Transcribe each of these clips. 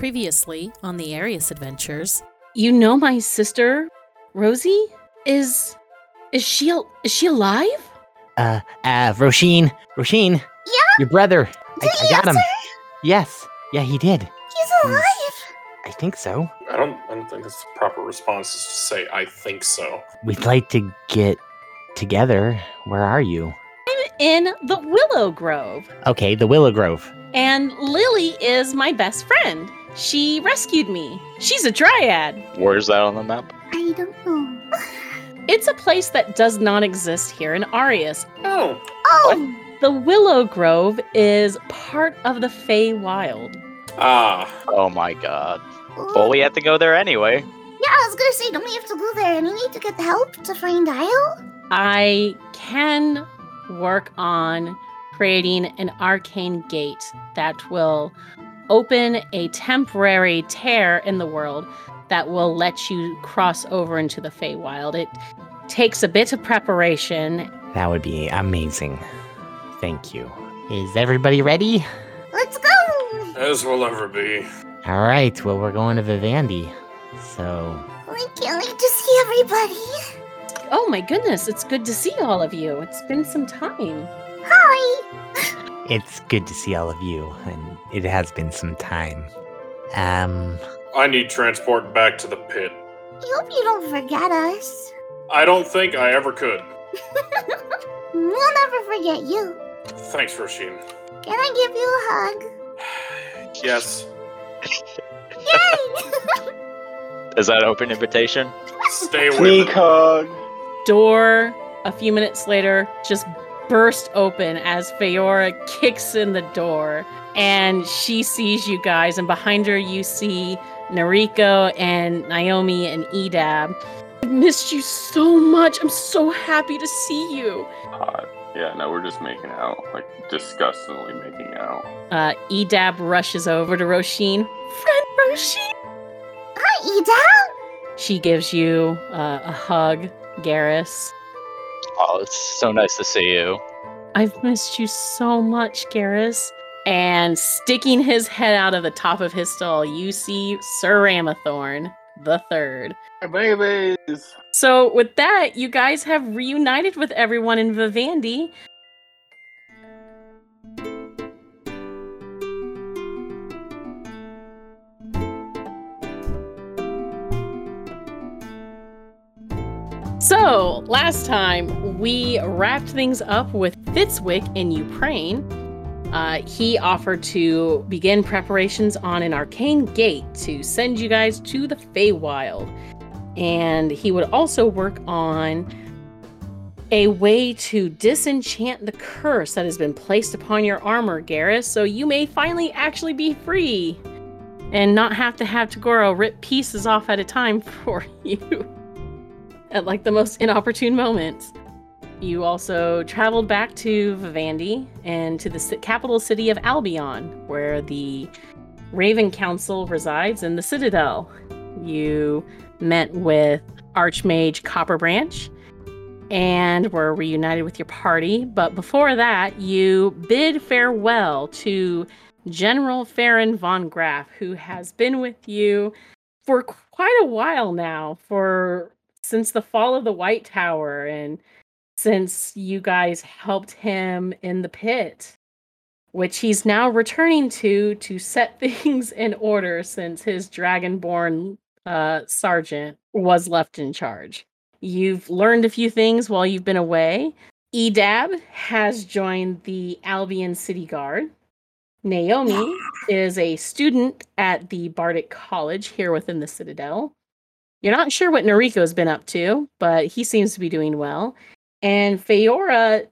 Previously on the Arius Adventures, you know my sister, Rosie? Is is she is she alive? Uh, uh, Roisin, Roisin. Yeah? Your brother. I, Did I he got him. Yes. Yeah, he did. He's alive. I think so. I don't. I don't think that's the proper response. Is to say I think so. We'd like to get together. Where are you? I'm in the Willow Grove. Okay, the Willow Grove. And Lily is my best friend. She rescued me. She's a dryad. Where's that on the map? I don't know. It's a place that does not exist here in Arius. Oh, Oh, The Willow Grove is part of the Feywild. ah, Oh my god. Well, we have to go there anyway. yeah. I was gonna say, don't we have to go there and we need to get the help to find Isle? I can work on creating an arcane gate that will open a temporary tear in the world that will let you cross over into the Feywild. It takes a bit of preparation. That would be amazing. Thank you. Is everybody ready? Let's go. as will ever be. All right. Well, we're going to Vivendi. So, We can't wait to see everybody. Oh my goodness, it's good to see all of you. It's been some time. Hi. it's good to see all of you, and it has been some time. Um, I need transport back to the pit. I hope you don't forget us. I don't think I ever could. We'll never forget you. Thanks, Roisin. Can I give you a hug? Yes. Yay! Is that an open invitation? Stay with Sneak it. hug. door a few minutes later just burst open as Feora kicks in the door and she sees you guys and behind her you see Nariko and Naomi and Edab. I missed you so much. I'm so happy to see you. Hot. Yeah, no, we're just making out. Like, disgustingly making out. Uh, Edab rushes over to Roisin. Friend Roisin! Hi, Edab! She gives you uh, a hug, Garrus. Oh, it's so nice to see you. I've missed you so much, Garrus. And sticking his head out of the top of his stall, you see Sir Ramathorn the third. Babies. So with that, you guys have reunited with everyone in Vivendi. So, last time we wrapped things up with Fitzwick in Ukraine. Uh, he offered to begin preparations on an arcane gate to send you guys to the Feywild. And he would also work on a way to disenchant the curse that has been placed upon your armor, Garrus, so you may finally actually be free and not have to have Tagoro rip pieces off at a time for you at like the most inopportune moments. You also traveled back to Vivendi and to the capital city of Albion, where the Raven Council resides in the Citadel. You met with Archmage Copperbranch and were reunited with your party. But before that, you bid farewell to General Farron von Graff, who has been with you for quite a while now, for since the fall of the White Tower and since you guys helped him in the pit, which he's now returning to to set things in order since his dragonborn uh, sergeant was left in charge. You've learned a few things while you've been away. Edab has joined the Albion City Guard. Naomi is a student at the Bardic College here within the Citadel. You're not sure what Noriko's been up to, but he seems to be doing well. And Feora,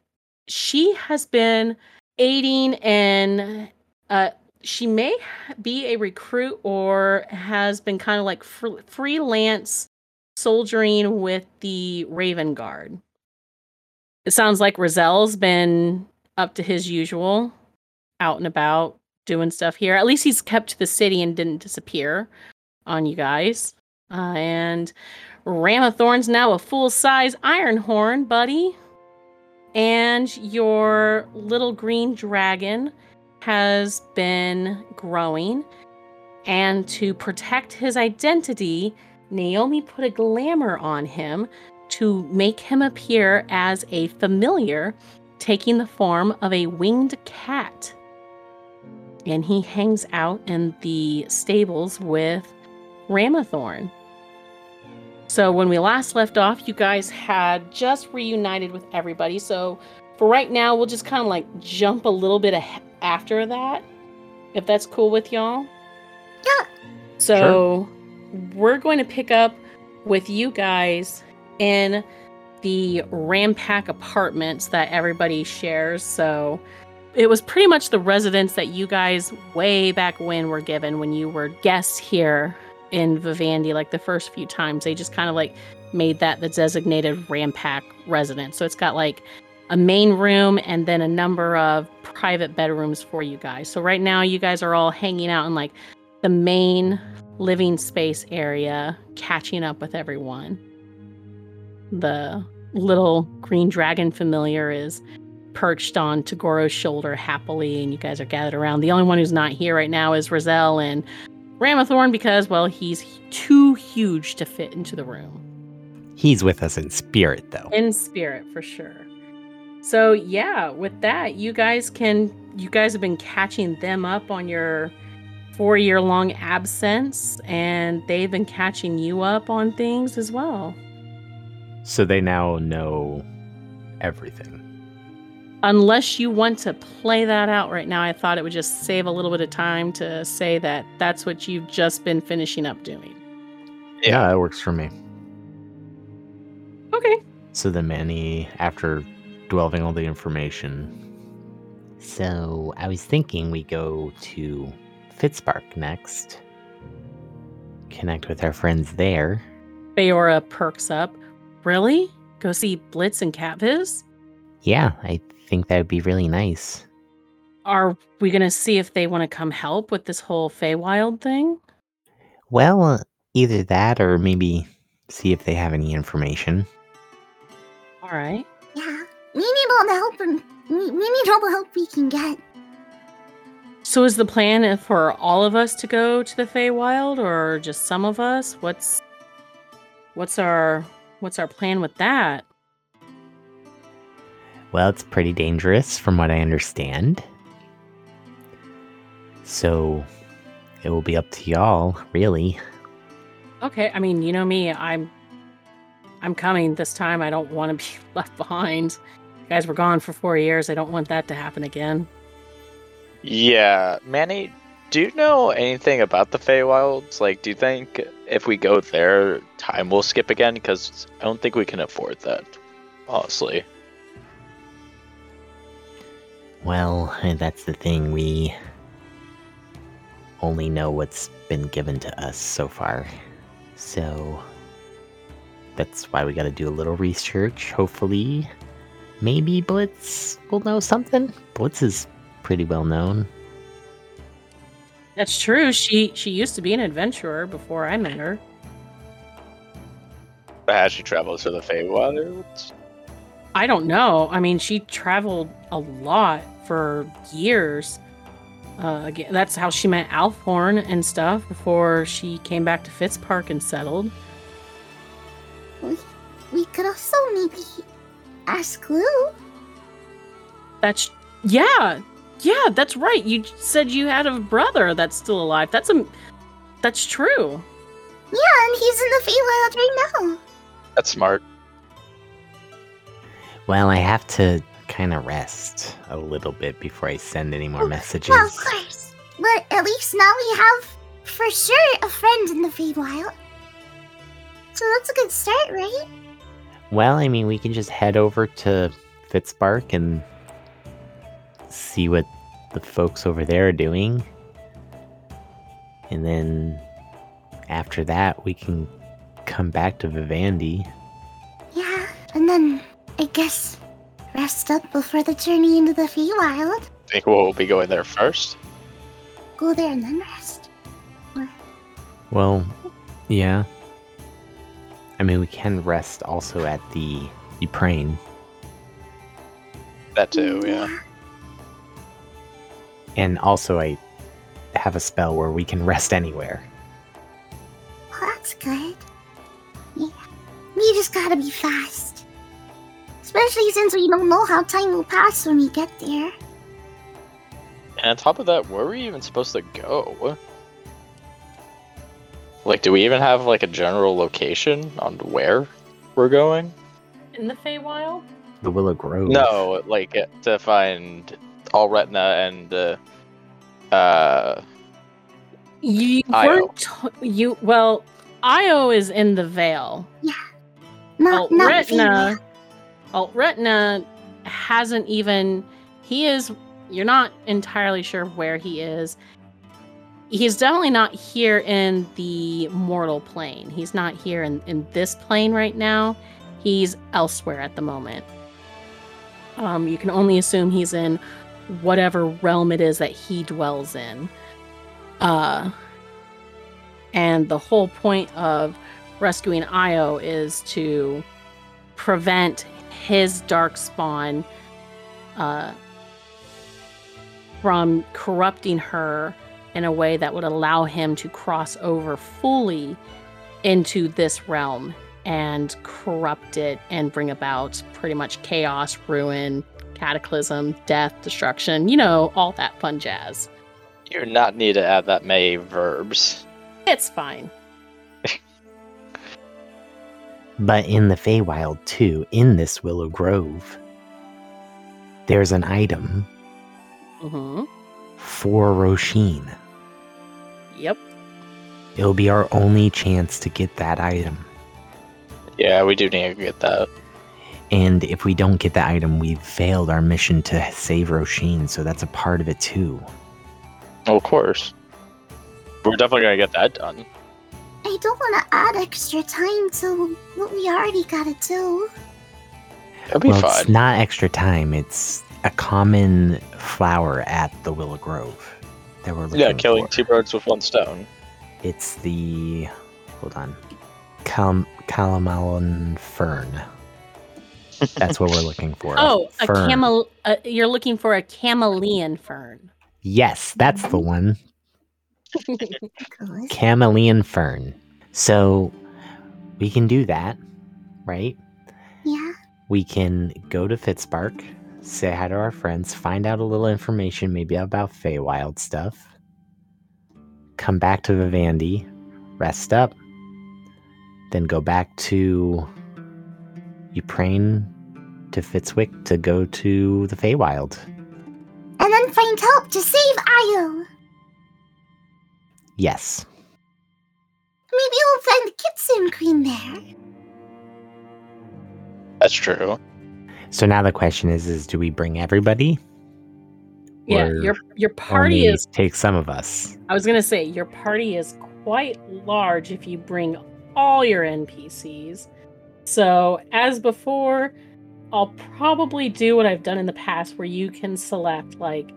she has been aiding and uh, she may be a recruit or has been kind of like fr- freelance soldiering with the Raven Guard. It sounds like Rozelle's been up to his usual, out and about doing stuff here. At least he's kept the city and didn't disappear on you guys. Uh, and Ramathorn's now a full size Ironhorn, buddy. And your little green dragon has been growing. And to protect his identity, Naomi put a glamour on him to make him appear as a familiar, taking the form of a winged cat. And he hangs out in the stables with Ramathorn. So when we last left off, you guys had just reunited with everybody. So for right now, we'll just kind of like jump a little bit after that, if that's cool with y'all. Yeah. So we're going to pick up with you guys in the Rampack apartments that everybody shares. So it was pretty much the residence that you guys way back when were given when you were guests here in Vivendi, like the first few times. They just kind of like made that the designated Rampack residence. So it's got like a main room and then a number of private bedrooms for you guys. So right now you guys are all hanging out in like the main living space area, catching up with everyone. The little green dragon familiar is perched on Tagoro's shoulder happily, and you guys are gathered around. The only one who's not here right now is Roselle and Ramathorn because, well, he's too huge to fit into the room. He's with us in spirit, though. In spirit, for sure. So yeah, with that, you guys can you guys have been catching them up on your four year long absence, and they've been catching you up on things as well. So they now know everything. Unless you want to play that out right now, I thought it would just save a little bit of time to say that that's what you've just been finishing up doing. Yeah, that works for me. Okay. So then Manny, after dwelling all the information. So I was thinking we go to Fitzpark next. Connect with our friends there. Feora perks up. Really? Go see Blitz and Catviz? Yeah, I think that would be really nice. Are we gonna see if they want to come help with this whole Feywild thing? Well, uh, either that or maybe see if they have any information. All right. Yeah. We need all the help and we, we need all the help we can get. So is the plan for all of us to go to the Feywild or just some of us? What's what's our what's our plan with that? Well, it's pretty dangerous from what I understand. So it will be up to y'all, really. Okay, I mean, you know me, I'm I'm coming this time. I don't want to be left behind. You guys were gone for 4 years. I don't want that to happen again. Yeah, Manny, do you know anything about the Feywilds? Like, do you think if we go there, time will skip again? Because I don't think we can afford that, honestly. Well, eh, that's the thing. We only know what's been given to us so far. So that's why we got to do a little research. Hopefully, maybe Blitz will know something. Blitz is pretty well known. That's true. She she used to be an adventurer before I met her. But has she traveled to the Feywilds? I don't know. I mean, she traveled a lot for years. Uh, that's how she met Alphorn and stuff before she came back to Fitzpark and settled. We, we could also maybe ask Lou. That's yeah, yeah. That's right. You said you had a brother that's still alive. That's a that's true. Yeah, and he's in the Feywild right now. That's smart. Well, I have to kind of rest a little bit before I send any more Oh, messages. Well, of course. But at least now we have, for sure, a friend in the Feywild. So that's a good start, right? Well, I mean, we can just head over to Fitzpark and see what the folks over there are doing. And then after that, we can come back to Vivendi. Yeah, and then I guess rest up before the journey into the Feywild. Think we'll be going there first? Go there and then rest. Well, yeah. I mean, we can rest also at the Ukraine. That too, yeah. And also, I have a spell where we can rest anywhere. Oh, that's good. Yeah. We just gotta be fast. Especially since we don't know how time will pass when we get there. And on top of that, where are we even supposed to go? Like, do we even have like a general location on where we're going? In the Feywild? The Willow Grove. No, like to find Alt Retina and uh, uh You Io. weren't. t- You well, Io is in the Vale. Not, Alt not Retina. Alt Retina hasn't even. He is. You're not entirely sure where he is. He's definitely not here in the mortal plane. He's not here in, in this plane right now. He's elsewhere at the moment. Um, you can only assume he's in whatever realm it is that he dwells in. Uh, and the whole point of rescuing Io is to prevent his dark spawn uh, from corrupting her in a way that would allow him to cross over fully into this realm and corrupt it and bring about pretty much chaos, ruin, cataclysm, death, destruction, you know, all that fun jazz. you do not need to add that many verbs. It's fine. But in the Feywild too, in this Willow Grove, there's an item hmm for Roisin. Yep. It'll be our only chance to get that item. Yeah, we do need to get that. And if we don't get the item, we've failed our mission to save Roisin, so that's a part of it too. Oh, of course. We're definitely gonna get that done. I don't want to add extra time to what we already gotta do. It'll be well, fine. it's not extra time, it's a common flower at the Willow Grove that we're looking yeah, killing for. two birds with one stone. It's the hold on, Cal- Calamalan fern. That's what we're looking for. Oh, a fern. camel. Uh, you're looking for a chameleon fern. Yes, that's the one. Good. Chameleon fern. So we can do that, right? Yeah. We can go to Fitzpark, say hi to our friends, find out a little information maybe about Feywild stuff, come back to Vivendi, rest up, then go back to Ukraine to Fitzwick to go to the Feywild. And then find help to save Io. Yes. Maybe we'll find Kitsune Queen there. That's true. So now the question is is do we bring everybody? Yeah, Or your your party is. take some of us. I was gonna say your party is quite large if you bring all your NPCs. So as before, I'll probably do what I've done in the past, where you can select like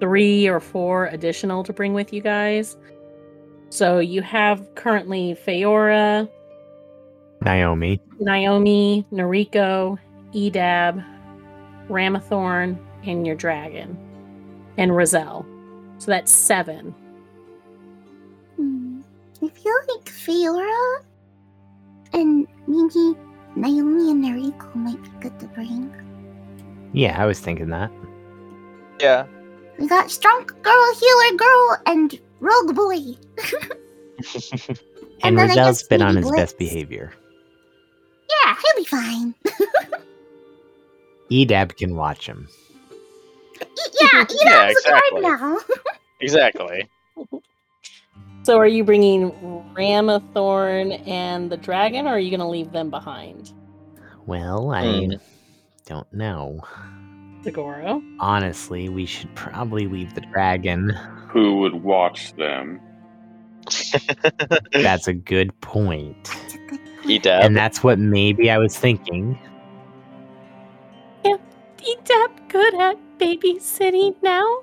three or four additional to bring with you guys. So you have currently Feora, Naomi. Naomi, Nariko, Edab, Ramathorn, and your dragon, and Roselle. So that's seven. Hmm. I feel like Feora and maybe Naomi and Nariko might be good to bring. Yeah, I was thinking that. Yeah. We got strong girl, healer girl, and rogue boy. And, then I Roselle's guess been on his Blitz. best behavior. Yeah, he'll be fine. Edab can watch him. Y- yeah, you know, Yeah, it's a guard exactly. now. Exactly. So are you bringing Ramathorn and the dragon, or are you going to leave them behind? Well, I Hmm. don't know. Zagoro? Honestly, we should probably leave the dragon. Who would watch them? That's a good point. That's a good point. Edab. And that's what maybe I was thinking. Edab good at babysitting now?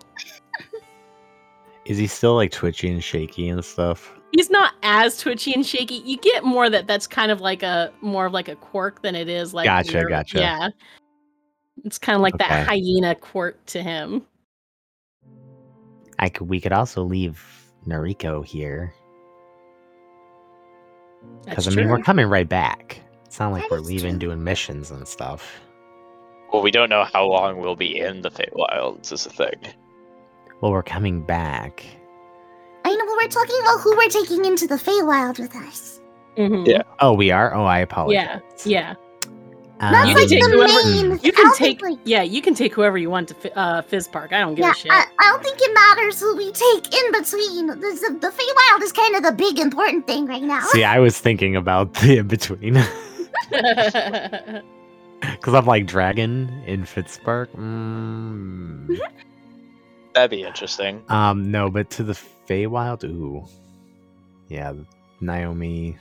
Is he still like twitchy and shaky and stuff? He's not as twitchy and shaky. You get more that that's kind of like a more of like a quirk than it is like Gotcha, your- gotcha. Yeah. It's kind of like Okay. that hyena quirk to him. I could. We could also leave Nariko here because I That's mean we're coming right back. It's not like That we're is leaving true. doing missions and stuff. Well, we don't know how long we'll be in the Feywilds is the thing. Well, we're coming back. I know, but we're talking about who we're taking into the Feywild with us. Mhm. Yeah. Oh, we are. Oh, I apologize. Yeah. Yeah. That's You like can take the whoever- main. You can I don't take think, like- yeah, you can take whoever you want to Fi- uh, Fizz Park. I don't give yeah, a shit. I, I don't think it matters who we take in between. The, the, the Feywild is kind of the big important thing right now. See, I was thinking about the in between because I'm like dragon in Fitzpark. Mm. That'd be interesting. Um, no, but to the Feywild, ooh, yeah, Naomi,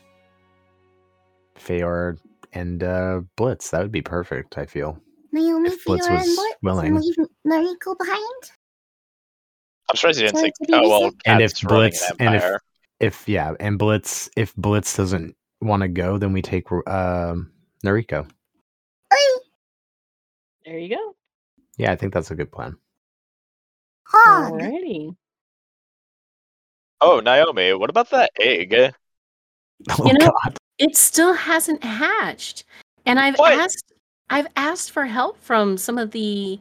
Feor, and uh, Blitz. That would be perfect. I feel. Naomi, if Blitz Feora, and was Blitz, willing. and leave Noriko behind. I'm surprised you didn't Sorry think. to be Oh well. And if Blitz- an and if- If yeah, and Blitz, if Blitz doesn't want to go, then we take um Noriko. Oi, there you go. Yeah, I think that's a good plan. hog. Alrighty. Oh, Naomi, what about that egg? Oh You know- God. It still hasn't hatched. And I've What? asked I've asked for help from some of the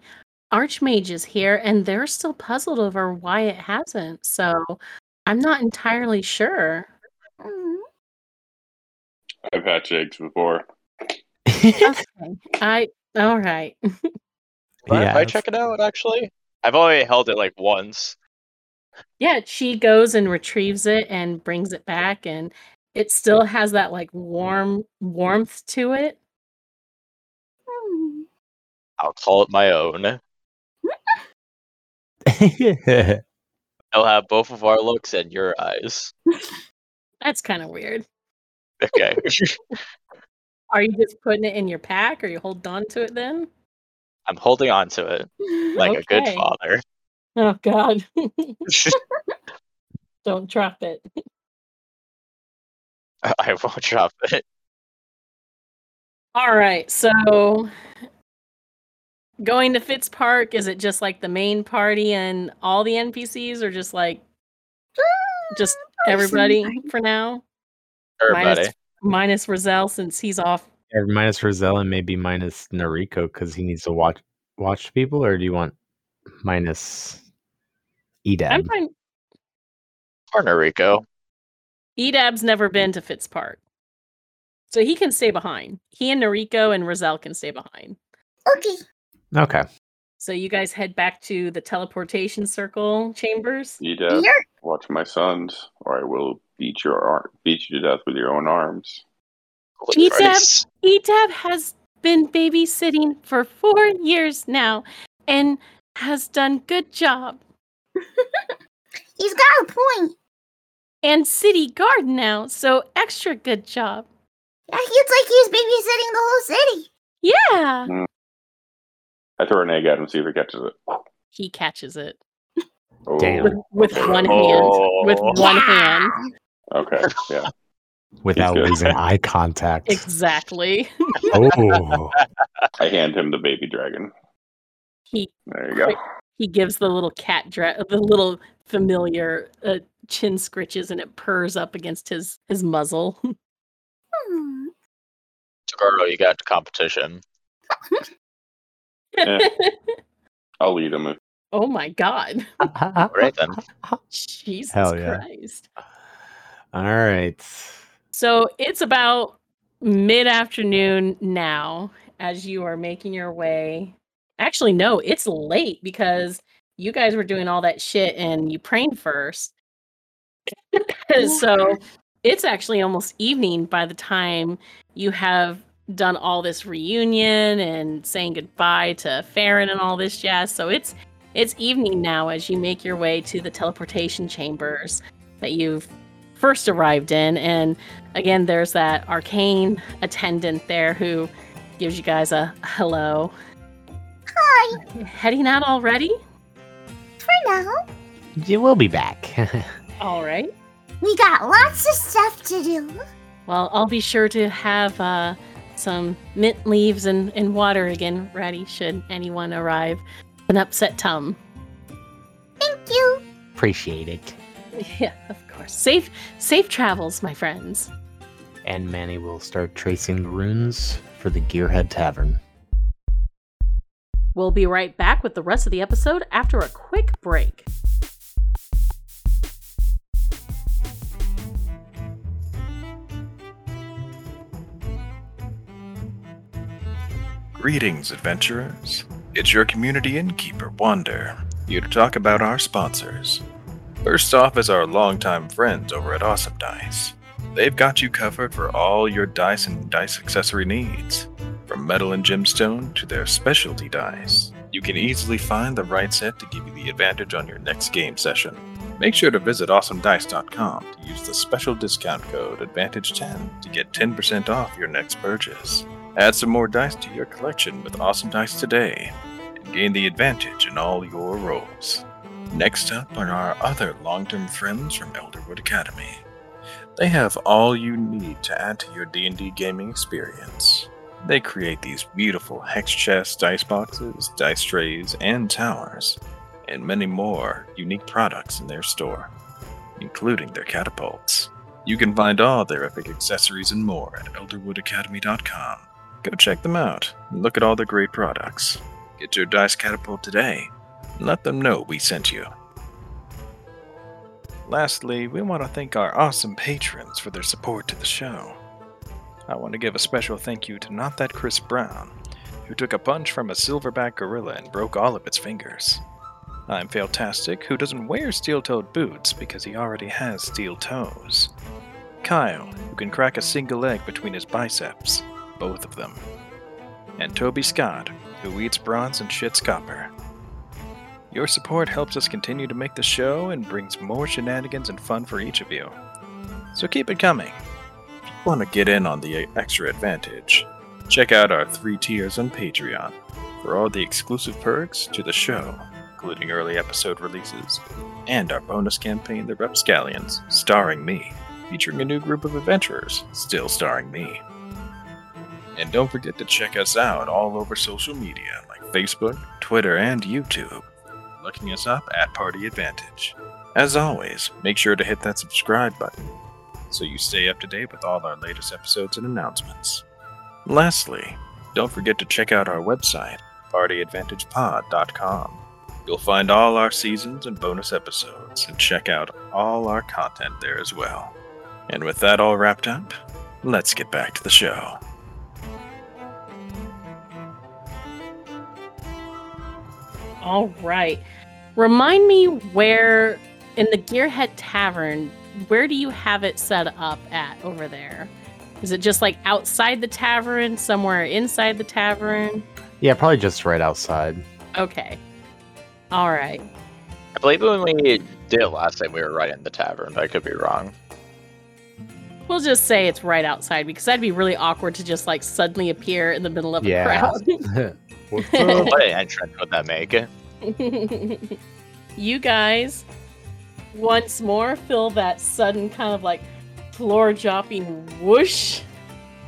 archmages here and they're still puzzled over why it hasn't. So I'm not entirely sure. I've hatched eggs before. Okay. I all right. Yeah, might check it out actually. I've only held it like once. Yeah, she goes and retrieves it and brings it back and it still has that like warm warmth to it. Mm. I'll call it my own. I'll have both of our looks and your eyes. That's kind of weird. Okay. Are you just putting it in your pack or you hold on to it then? I'm holding on to it like a good father. Oh god. Don't drop it. I won't drop it. All right, so going to Fitz Park, is it just like the main party and all the NPCs, or just like ah, just everybody for now? Everybody. Minus, minus Roselle since he's off. Or minus Roselle and maybe minus Nariko because he needs to watch watch people, or do you want minus I'm Edab? fine. Partner Rico. Edab's never been to Fitz Park. So he can stay behind. He and Noriko and Roselle can stay behind. Okay. Okay. So you guys head back to the teleportation circle chambers. Edab, Here. watch my sons, or I will beat your ar- beat you to death with your own arms. Edab. Edab has been babysitting for four years now and has done good job. He's got a point. And city guard now, so extra good job. Yeah, it's like he's babysitting the whole city. Yeah. Mm. I throw an egg at him, see if he catches it. He catches it Oh, Damn. with, with one hand. With Oh. one Yeah. hand. Okay, yeah. Without good. losing eye contact. Exactly. oh. I hand him the baby dragon. He There you go. He gives the little cat dra- the little familiar uh, chin scritches and it purrs up against his his muzzle. Hmm. Tagoro, you got competition. Eh. I'll lead him. Oh my god. Right then. Jesus Hell yeah. Christ. All right. So it's about mid afternoon now as you are making your way. Actually, no, it's late because you guys were doing all that shit and you prayed first. so it's actually almost evening by the time you have done all this reunion and saying goodbye to Farron and all this jazz. So it's it's evening now as you make your way to the teleportation chambers that you've first arrived in and again there's that arcane attendant there who gives you guys a hello Hi. heading out already For now, You will be back. all right we got lots of stuff to do. well i'll be sure to have uh, some mint leaves and, and water again ready should anyone arrive an upset tum Thank you. appreciate it. Yeah, of course. Safe safe travels, my friends. And Manny will start tracing the runes for the Gearhead Tavern. We'll be right back with the rest of the episode after a quick break. Greetings, adventurers. It's your community innkeeper, Wander, here to talk about our sponsors. First off is our longtime friends over at Awesome Dice. They've got you covered for all your dice and dice accessory needs. From metal and gemstone to their specialty dice, you can easily find the right set to give you the advantage on your next game session. Make sure to visit awesomedice.com to use the special discount code ADVANTAGE10 to get 10% off your next purchase. Add some more dice to your collection with Awesome Dice today and gain the advantage in all your rolls. Next up are our other long-term friends from Elderwood Academy. They have all you need to add to your D&D gaming experience. They create these beautiful hex chests, dice boxes, dice trays, and towers, and many more unique products in their store, including their catapults. You can find all their epic accessories and more at elderwoodacademy.com. Go check them out and look at all their great products. Get your dice catapult today and let them know we sent you. Lastly, we want to thank our awesome patrons for their support to the show. I want to give a special thank you to Not That Chris Brown, who took a punch from a silverback gorilla and broke all of its fingers. I'm Fantastic, who doesn't wear steel toed boots because he already has steel toes. Kyle, who can crack a single egg between his biceps, both of them. And Toby Scott, who eats bronze and shits copper. Your support helps us continue to make the show and brings more shenanigans and fun for each of you. So keep it coming. Want to get in on the extra advantage, check out our three tiers on Patreon for all the exclusive perks to the show, including early episode releases, and our bonus campaign, The Repscallions, starring me, featuring a new group of adventurers, still starring me. And don't forget to check us out all over social media like Facebook, Twitter, and YouTube looking us up at Party Advantage. As always, make sure to hit that subscribe button so you stay up to date with all our latest episodes and announcements. Lastly, don't forget to check out our website, partyadvantagepod.com. You'll find all our seasons and bonus episodes, and check out all our content there as well. And with that all wrapped up, let's get back to the show. All right. Remind me where in the Gearhead Tavern, where do you have it set up at over there? Is it just like outside the tavern, somewhere inside the tavern? Yeah, probably just right outside. Okay. All right. I believe when we did it last time, we were right in the tavern, but I could be wrong. We'll just say it's right outside because that'd be really awkward to just like suddenly appear in the middle of Yeah. a crowd. What's up? What an entrance would that make? you guys once more feel that sudden kind of like floor dropping whoosh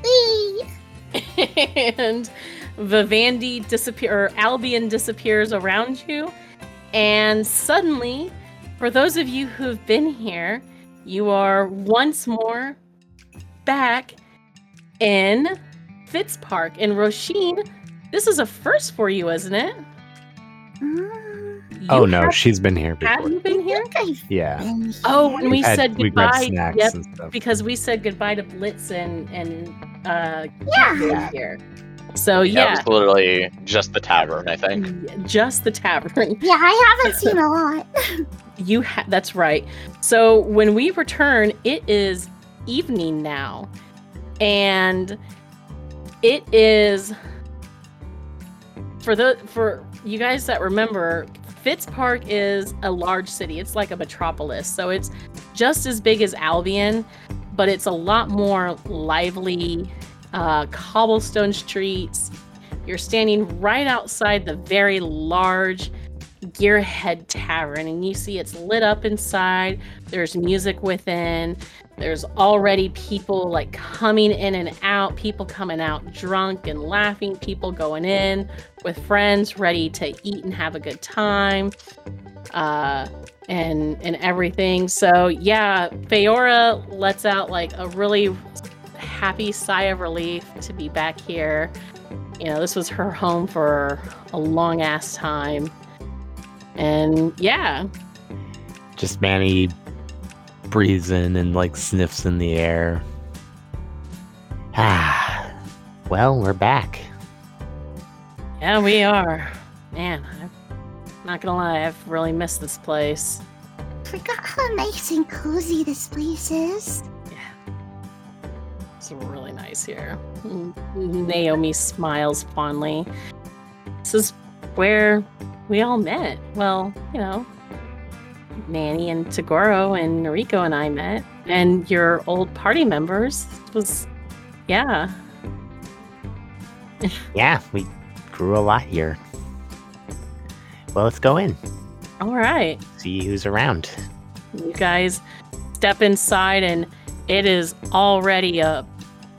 and Vivendi disappear or Albion disappears around you. And suddenly for those of you who've been here you are once more back in Fitz Park. and Roisin this is a first for you isn't it? Mm, oh You no, have- she's been here have you been here Yeah. been Oh, when we We've had- said we goodbye. snacks Yep, and stuff. because we said goodbye to Blitz and and uh Yeah. Kate here. So Yeah, it was literally just the tavern, I think. just the tavern. Yeah, I haven't seen a lot. You ha- that's right. So when we return, it is evening now, and it is for the for you guys that remember. Fitzpark is a large city. It's like a metropolis. So it's just as big as Albion, but it's a lot more lively, uh, cobblestone streets. You're standing right outside the very large Gearhead Tavern, and you see it's lit up inside. There's music within. There's already people like coming in and out, people coming out drunk and laughing, people going in with friends ready to eat and have a good time. uh, and and everything. So yeah, Feora lets out like a really happy sigh of relief to be back here. You know, this was her home for a long ass time. And yeah, Just Manny breathes in and like sniffs in the air. Ah, well, we're back. yeah, we are. Man, I'm not gonna lie, I've really missed this place. Forgot how nice and cozy this place is. Yeah, it's really nice here. Naomi smiles fondly. This is where we all met. Well, you know, Manny and Tagoro and Noriko and I met, and your old party members was, yeah. Yeah, we grew a lot here. Well, let's go in. All right, See who's around. you guys step inside, and it is already a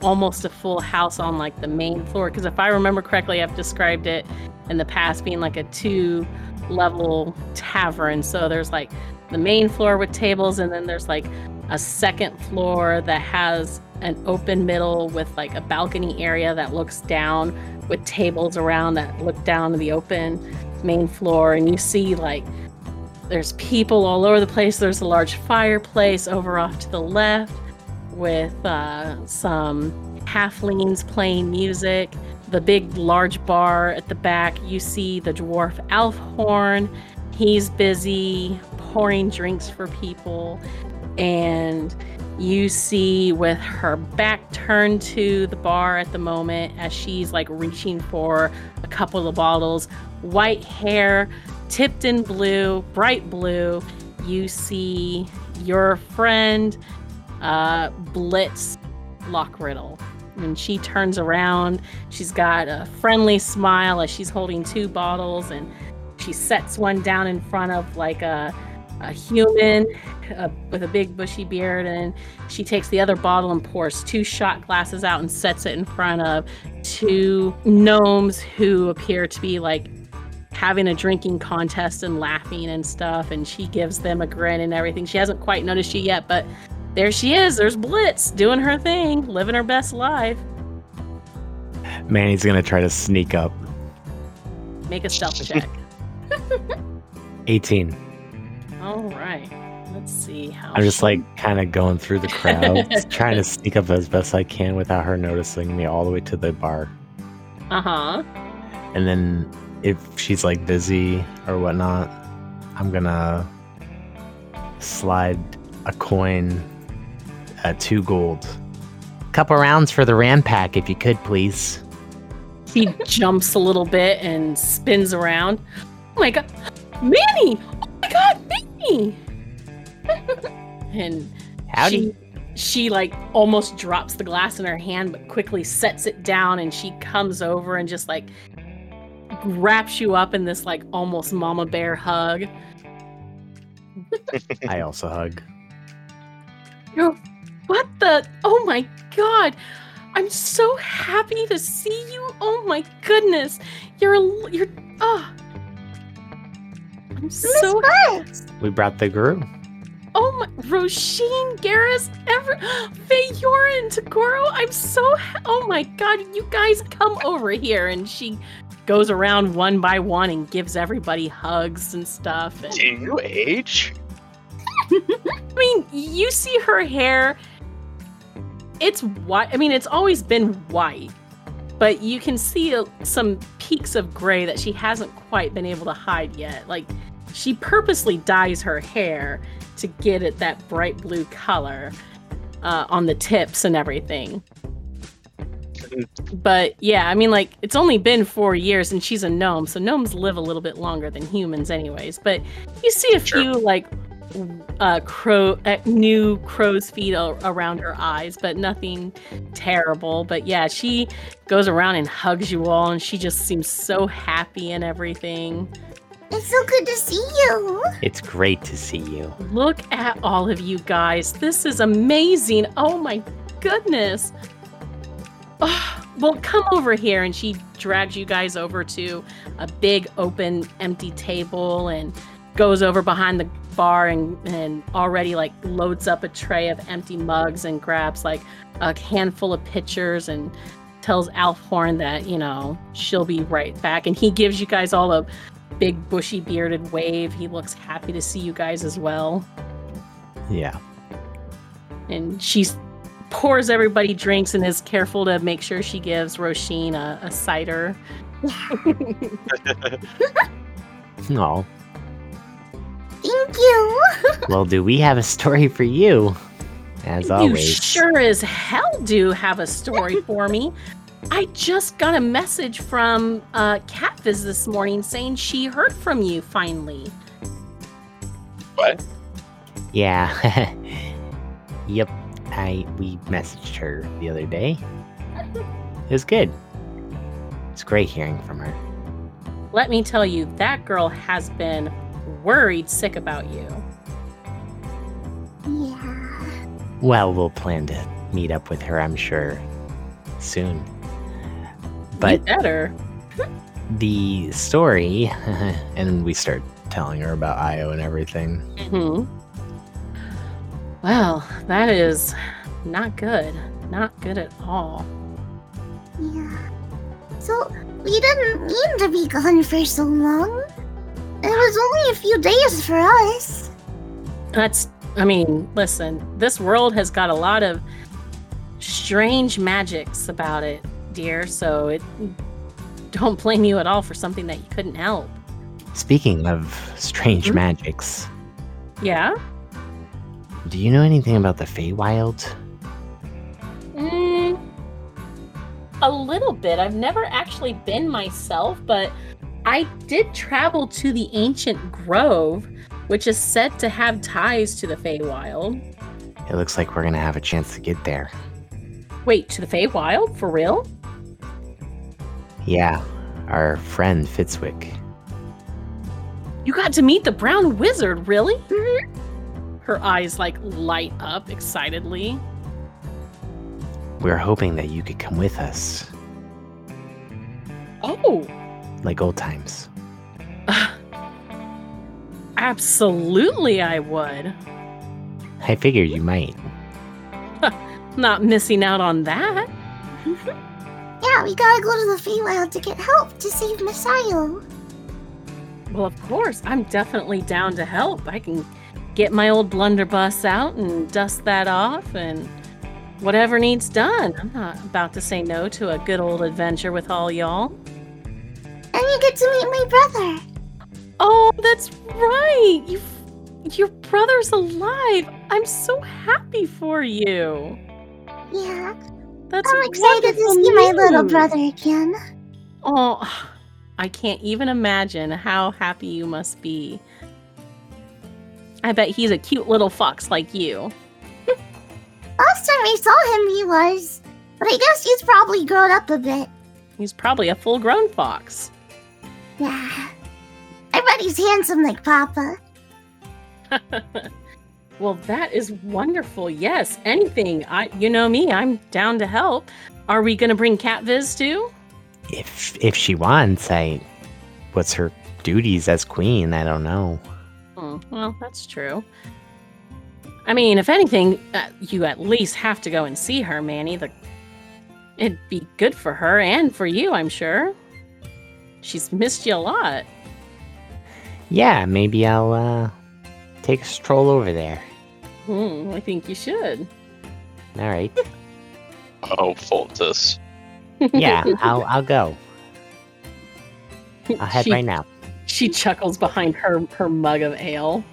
almost a full house on like the main floor. Because if I remember correctly, I've described it in the past being like a two level tavern. So there's like the main floor with tables, and then there's like a second floor that has an open middle with like a balcony area that looks down with tables around that look down to the open main floor. And you see like there's people all over the place. There's a large fireplace over off to the left with uh, some halflings playing music. The big, large bar at the back, you see the dwarf Alfhorn. He's busy pouring drinks for people. And you see, with her back turned to the bar at the moment, as she's like reaching for a couple of bottles, white hair, tipped in blue, bright blue, you see your friend uh, Blitz Lockriddle. And she turns around. She's got a friendly smile as she's holding two bottles, and she sets one down in front of like a, a human uh, with a big bushy beard. And she takes the other bottle and pours two shot glasses out and sets it in front of two gnomes who appear to be like having a drinking contest and laughing and stuff and she gives them a grin and everything she hasn't quite noticed you yet but there she is there's blitz doing her thing living her best life Manny's gonna try to sneak up. make a stealth check 18. All right let's see how I'm just like kind of going through the crowd, trying to sneak up as best I can without her noticing me all the way to the bar. uh-huh And then if she's like busy or whatnot, I'm gonna slide a coin, uh, two gold. Couple rounds for the ram pack, if you could, please. he jumps a little bit and spins around oh my god manny oh my god manny and Howdy. She, she like almost drops the glass in her hand, but quickly sets it down, and she comes over and just like wraps you up in this like almost mama bear hug. I also hug. Yo what the? Oh my god! I'm so happy to see you. Oh my goodness, you're you're ah. I'm so What? We brought the guru. Oh my, Roisin, Garrus, ever, Feyorin, Tagoro, I'm so, ha- oh my god, you guys come over here. And she goes around one by one and gives everybody hugs and stuff. And, Do you age? I mean, you see her hair, it's white. I mean, it's always been white, but you can see uh, some peaks of gray that she hasn't quite been able to hide yet. Like, she purposely dyes her hair to get it that bright blue color uh, on the tips and everything. But yeah, I mean, like, it's only been four years and she's a gnome, so gnomes live a little bit longer than humans, anyways. But you see a Sure. few, like, uh, crow, uh, new crow's feet a- around her eyes, but nothing terrible. But yeah, she goes around and hugs you all, and she just seems so happy and everything. It's so good to see you. It's great to see you. Look at all of you guys. This is amazing. Oh my goodness. Oh, well, come over here. And she drags you guys over to a big, open, empty table. And goes over behind the bar and, and already like loads up a tray of empty mugs and grabs like a handful of pitchers and tells Alf Horn that, you know, she'll be right back. And he gives you guys all a big bushy bearded wave. He looks happy to see you guys as well. Yeah. And she pours everybody drinks and is careful to make sure she gives Roisin a, a cider. no. Thank you. well, do we have a story for you? As You always. sure as hell do have a story for me. I just got a message from uh, Catviz this morning saying she heard from you finally. What? Yeah. yep. I we messaged her the other day. It was good. It's great hearing from her. Let me tell you, that girl has been worried sick about you. Yeah. Well, we'll plan to meet up with her, I'm sure, soon. You But better. the story, and we start telling her about Io and everything. hmm Well, that is not good. Not good at all. Yeah. So, we didn't mean to be gone for so long. It was only a few days for us. That's, I mean, listen, this world has got a lot of strange magics about it, dear, so it don't blame you at all for something that you couldn't help. Speaking of strange Mhm. magics, Yeah? do you know anything about the Feywild? Mm, a little bit. I've never actually been myself, but I did travel to the ancient grove, which is said to have ties to the Feywild. It looks like we're gonna have a chance to get there. Wait, to the Feywild? For real? Yeah, our friend Fitzwick. You got to meet the brown wizard, really? Her eyes like light up excitedly. We're hoping that you could come with us, Oh, like old times. absolutely, I would. I figured you might. Not missing out on that. Yeah, we gotta go to the Feywild to get help to save Messiah. Well, of course, I'm definitely down to help. I can get my old blunderbuss out and dust that off and whatever needs done. I'm not about to say no to a good old adventure with all y'all. And you get to meet my brother. Oh, that's right. You your brother's alive. I'm so happy for you. Yeah, That's I'm excited to see my little brother again. Oh, I can't even imagine how happy you must be. I bet he's a cute little fox like you. Last time I saw him, he was. But I guess he's probably grown up a bit. He's probably a full grown fox. Yeah. I bet he's handsome like Papa. well, that is wonderful. Yes, anything. I you know me, I'm down to help. Are we going to bring Cat Viz too? If if she wants, I. What's her duties as queen? I don't know. Hmm, well, that's true. I mean, if anything, uh, you at least have to go and see her, Manny. The it'd be good for her and for you, I'm sure. She's missed you a lot. Yeah, maybe I'll uh, take a stroll over there. Hmm, I think you should. All right. Oh, Foltus. Yeah, I'll I'll go. I'll head she, right now. She chuckles behind her her mug of ale.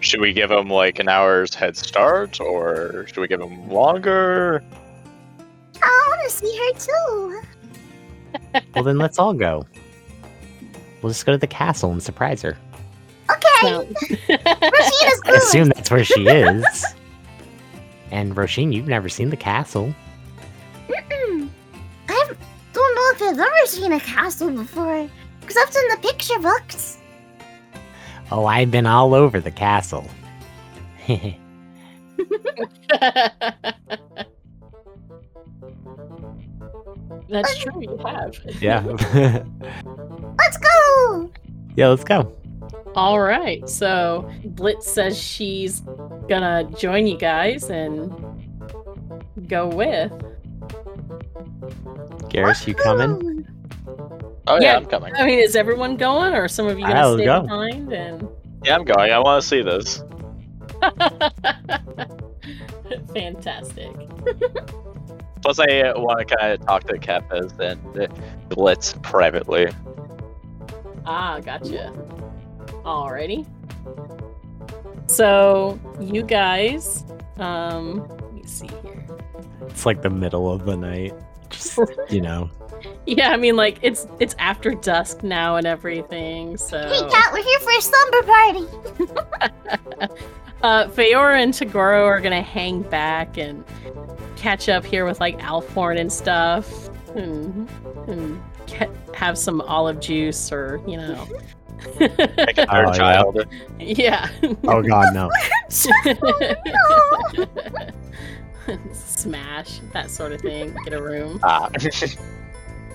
Should we give him like an hour's head start, or should we give him longer? I want to see her too. Well, then let's all go. We'll just go to the castle and surprise her. Okay, So- Rashina's I good. assume that's where she is. and Roisin, you've never seen the castle. Mm-mm. I don't know if I've ever seen a castle before, except in the picture books. Oh, I've been all over the castle. That's true, you have. yeah. Let's go. yeah, let's go. All right. So Blitz says she's gonna join you guys and go with. Garrus, you coming? Oh yeah, Yeah. I'm coming. I mean, is everyone going, or are some of you gonna I'll stay go. behind? And Yeah, I'm going. I want to see this. fantastic. Plus, I want to kind of talk to Kefas and Blitz privately. Ah, gotcha. Alrighty. So you guys, um, let me see here. It's like the middle of the night. Just, you know. Yeah, I mean, like it's it's after dusk now and everything. So Hey, Cat, we're here for a slumber party. uh, Feora and Tagoro are gonna hang back and catch up here with like Althorn and stuff, and, and ca- have some olive juice or you know, Like a Oh, third yeah. child. yeah. Oh god, no. Smash that sort of thing. Get a room. Ah.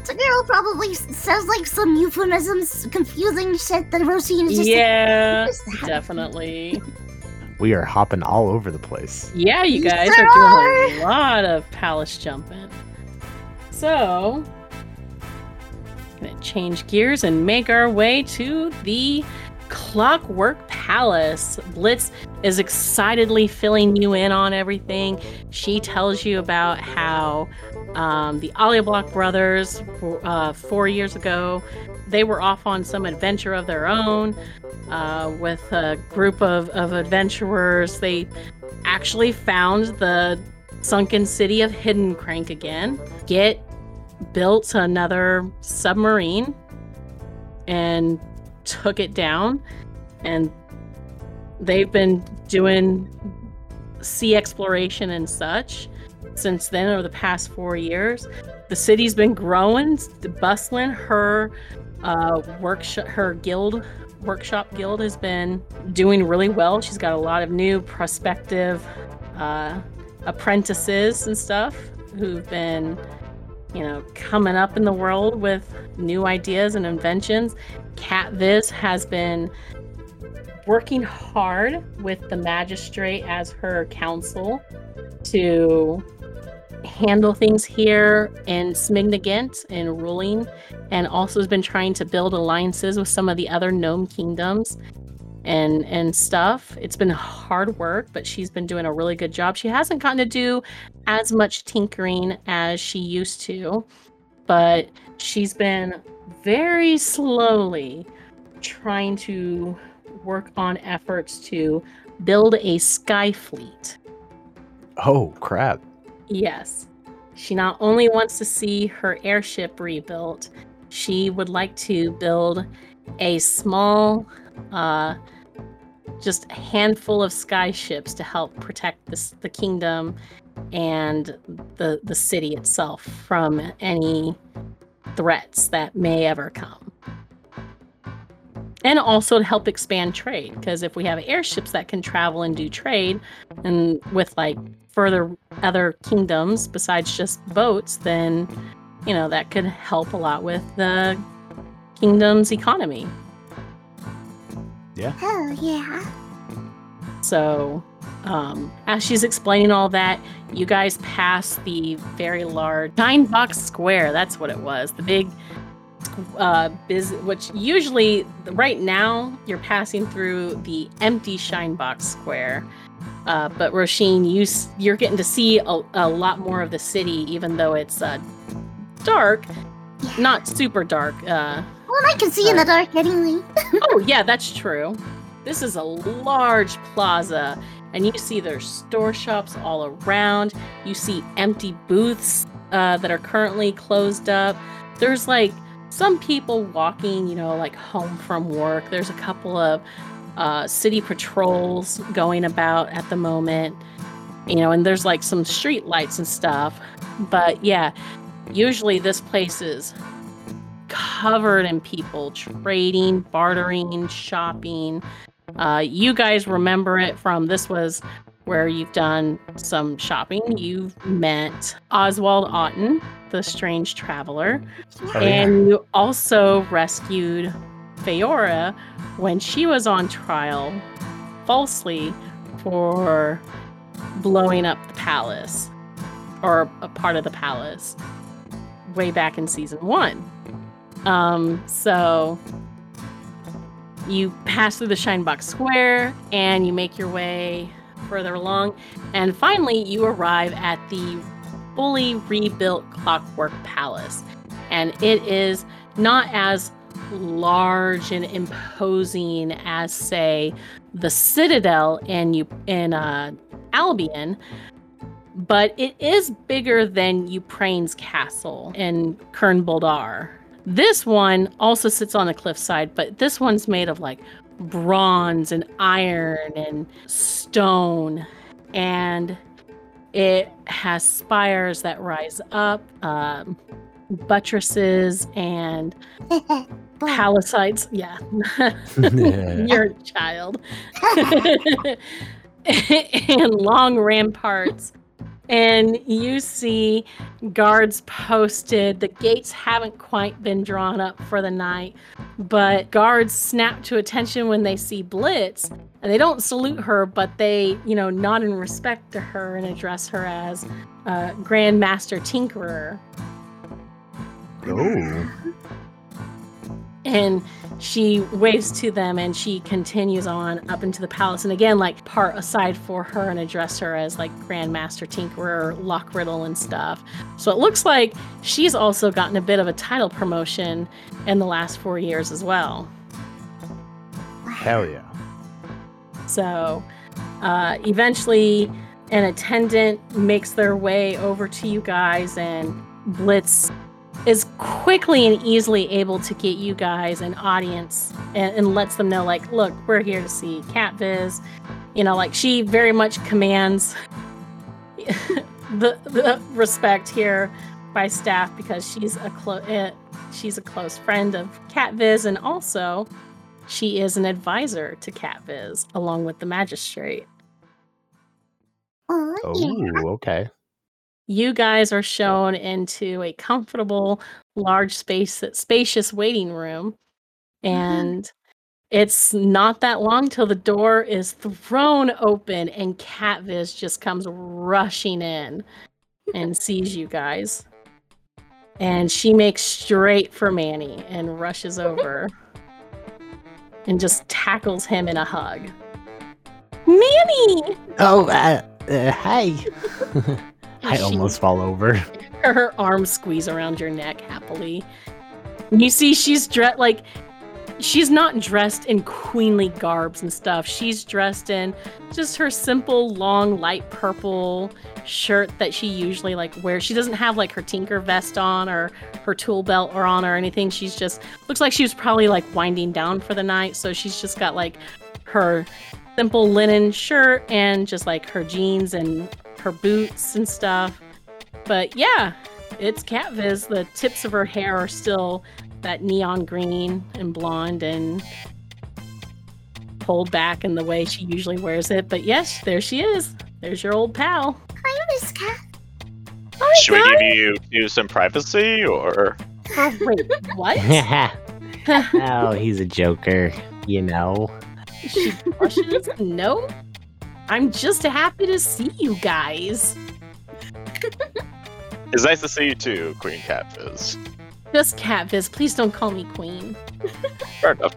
The girl probably s- says like some euphemisms, confusing shit that Roisin is just yeah, like, "What is definitely. We are hopping all over the place. Yeah, you guys there are doing a lot of palace jumping. So, gonna change gears and make our way to the Clockwork Palace. Blitz is excitedly filling you in on everything. She tells you about how um, the Block brothers, uh, four years ago, they were off on some adventure of their own uh, with a group of, of adventurers. They actually found the sunken city of Hidden Crank again. Get built another submarine and took it down. And they've been doing sea exploration and such since then, over the past four years. The city's been growing, bustling. Her uh, workshop, her guild workshop guild has been doing really well. She's got a lot of new prospective uh, apprentices and stuff who've been, you know, coming up in the world with new ideas and inventions. Cat Viz has been working hard with the magistrate as her counsel to handle things here in Smignagent and ruling, and also has been trying to build alliances with some of the other gnome kingdoms and and stuff. It's been hard work, but she's been doing a really good job. She hasn't gotten to do as much tinkering as she used to, but she's been very slowly trying to work on efforts to build a sky fleet. Oh crap. Yes. She not only wants to see her airship rebuilt, she would like to build a small, uh, just a handful of sky ships to help protect this, the kingdom and the the city itself from any threats that may ever come. And also to help expand trade, because if we have airships that can travel and do trade, and with like further other kingdoms besides just boats, then you know that could help a lot with the kingdom's economy. Hell yeah. So, um, as she's explaining all that, you guys pass the very large nine box square. That's what it was. The big, uh, biz, which usually right now you're passing through the empty shine box square. Uh, but Roisin, you you're getting to see a, a lot more of the city, even though it's uh, dark, not super dark. Uh, Well, I can see in the dark anyway. oh yeah that's true. This is a large plaza and you see there's store shops all around. You see empty booths uh, that are currently closed up. There's like some people walking you know like home from work. There's a couple of uh, city patrols going about at the moment you know and there's like some street lights and stuff. But yeah usually this place is covered in people trading, bartering, shopping. Uh, you guys remember it from this was where you've done some shopping. You've met Oswald Otten, the strange traveler, Oh, yeah. and you also rescued Feora when she was on trial falsely for blowing up the palace or a part of the palace way back in season one. Um, so you pass through the Shinebox Square and you make your way further along, and finally you arrive at the fully rebuilt Clockwork Palace. And it is not as large and imposing as, say, the Citadel in in uh, Albion, but it is bigger than Ukraine's castle in Kern Boldar. This one also sits on a cliffside, but this one's made of like bronze and iron and stone, and it has spires that rise up, um, buttresses, and palisades. Yeah, you're a child. and long ramparts. And you see guards posted. The gates haven't quite been drawn up for the night, but guards snap to attention when they see Blitz. And they don't salute her, but they, you know, nod in respect to her and address her as uh, Tinkerer. oh. And she waves to them and she continues on up into the palace. And again like part aside for her and address her as like grandmaster tinkerer lockriddle and stuff. So it looks like she's also gotten a bit of a title promotion in the last four years as well. Hell yeah. so uh, eventually an attendant makes their way over to you guys and blitz is quickly and easily able to get you guys an audience and, and lets them know like look we're here to see cat viz you know like she very much commands the, the respect here by staff because she's a close eh, she's a close friend of cat viz and also she is an advisor to cat viz along with the magistrate Oh, yeah. Oh, okay. You guys are shown into a comfortable large space spacious waiting room. And it's not that long till the door is thrown open and catviz just comes rushing in and sees you guys. And she makes straight for manny and rushes over and just tackles him in a hug. Manny! Oh, uh, uh, hi. I almost fall over. her arms squeeze around your neck happily. You see she's dressed like she's not dressed in queenly garbs and stuff. She's dressed in just her simple long light purple shirt that she usually like wears. She doesn't have like her tinker vest on or her tool belt or on or anything. She's just looks like she was probably like winding down for the night, so she's just got like her simple linen shirt and just like her jeans and her boots and stuff. But yeah, it's Cat Viz. The tips of her hair are still that neon green and blonde and pulled back in the way she usually wears it. But yes, there she is. There's your old pal. Hi, Miss Cat. Oh, Should we give you, you some privacy or? Oh, wait, what? oh, he's a joker. You know. she blushes. No, I'm just happy to see you guys. It's nice to see you too, Queen Catfiz. Just Cat Viz. Please don't call me Queen. Fair enough.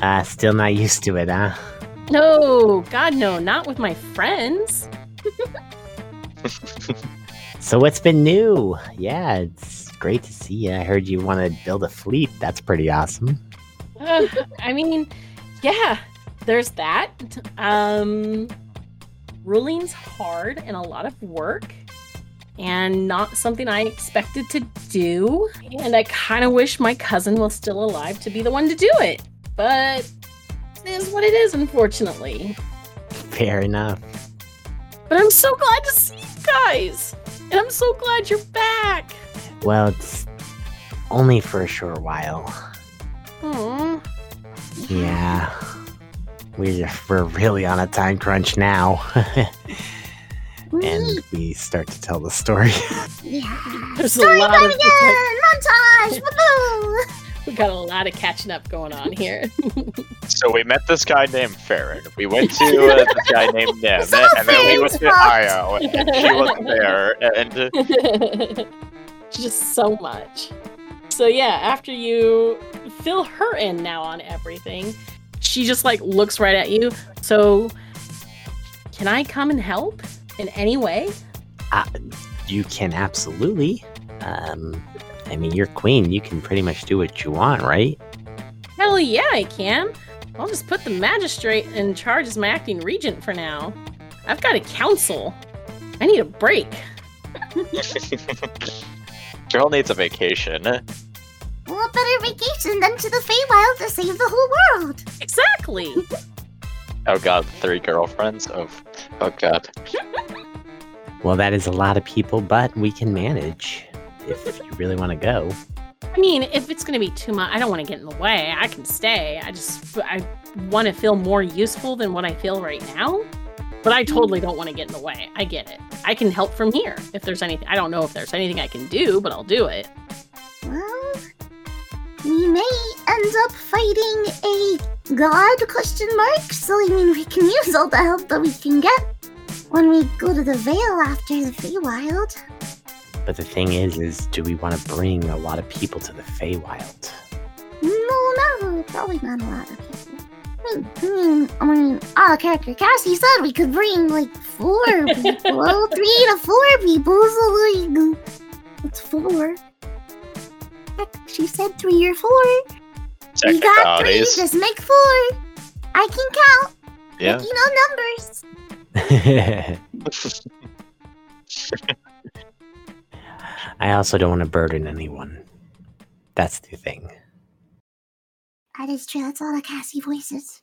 Uh, still not used to it, huh? No, God, no, not with my friends. So what's been new? Yeah, it's great to see you. I heard you want to build a fleet. That's pretty awesome. Uh, I mean, yeah, there's that. Um, ruling's hard and a lot of work, and not something I expected to do. And I kind of wish my cousin was still alive to be the one to do it, but it is what it is, unfortunately. Fair enough. But I'm so glad to see you guys, and I'm so glad you're back. Well, it's only for a short while. Aw. Yeah. We're, we're really on a time crunch now. and we start to tell the story. Yeah. There's a Story lot time of again! Montage! Woohoo! we got a lot of catching up going on here. So we met this guy named Farron. We went to uh, this guy named Nem, It's and then we went Farron's to. Io, and she wasn't there. And Just so much. So yeah, after you fill her in now on everything, she just like looks right at you. So can I come and help in any way? Uh, you can absolutely. Um, I mean, you're queen. You can pretty much do what you want, right? Hell yeah, I can. I'll just put the magistrate in charge as my acting regent for now. I've got a council. I need a break. Girl needs a vacation. What better vacation than to the Feywild to save the whole world? Exactly. Oh god, three girlfriends? Oh, oh god. Well, that is a lot of people, but we can manage if you really want to go. I mean, if it's gonna be too much, I don't want to get in the way. I can stay. I just I want to feel more useful than what I feel right now. But I totally don't want to get in the way. I get it. I can help from here if there's anything. I don't know if there's anything I can do, but I'll do it. Well, we may end up fighting a god question mark, so I mean we can use all the help that we can get when we go to the Vale after the Feywild. But the thing is, is do we want to bring a lot of people to the Feywild? No, no, probably not a lot of people. I mean, I mean, our character Cassie said we could bring like four people, three to four people, so like, that's four. Heck, She said three or four. We got three, Technicalities. just make four. I can count. Yeah. You know numbers. I also don't want to burden anyone. That's the thing. That is true. That's all the Cassie voices.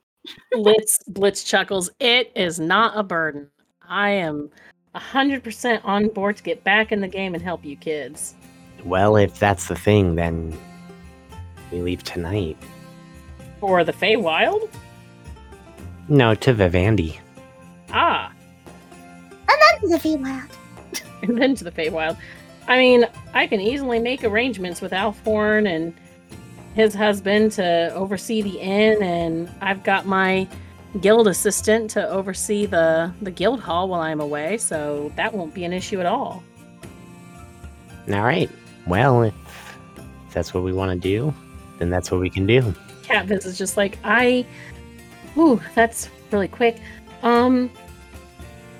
Blitz Blitz chuckles. It is not a burden. I am hundred percent on board to get back in the game and help you kids. Well, if that's the thing, then we leave tonight. For the Feywild? No, to Vivendi. Ah, And then to the Feywild. and then to the Feywild. I mean, I can easily make arrangements with Althorn and his husband to oversee the inn, and I've got my guild assistant to oversee the the guild hall while I'm away, so that won't be an issue at all. All right. Well, if that's what we want to do, then that's what we can do. Catviz is just like, I, ooh, that's really quick. Um,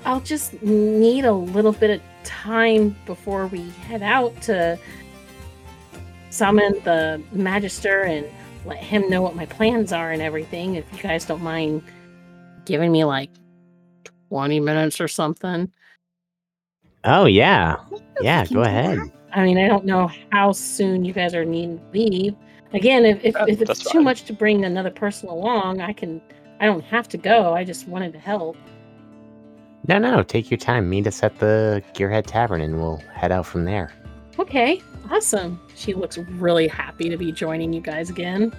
I'll just need a little bit of time before we head out to summon the Magister and let him know what my plans are and everything. If you guys don't mind giving me like 20 minutes or something. Oh, yeah. Yeah, go ahead. that. I mean, I don't know how soon you guys are needing to leave. Again, if, if, Yeah, if it's that's too fine. much to bring another person along, I can. I don't have to go. I just wanted to help. No, no, take your time. Meet us at the Gearhead Tavern and we'll head out from there. Okay, awesome. She looks really happy to be joining you guys again.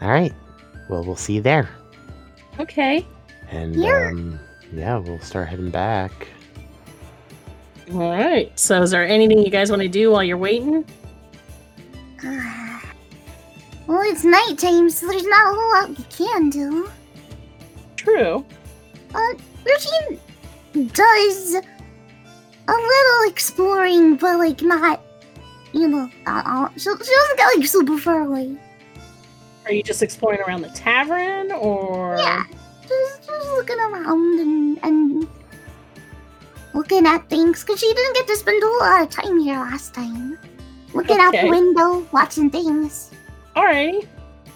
All right. Well, we'll see you there. Okay. And, Yeah. um, yeah, we'll start heading back. All right. So, is there anything you guys want to do while you're waiting? Well, it's nighttime, so there's not a whole lot we can do. True. Uh Routine does a little exploring, but like not, you know, all, she, she doesn't get like super far away. Are you just exploring around the tavern, or Yeah, just just looking around and and looking at things because she didn't get to spend a lot of time here last time. Looking out the window, watching things. Alrighty.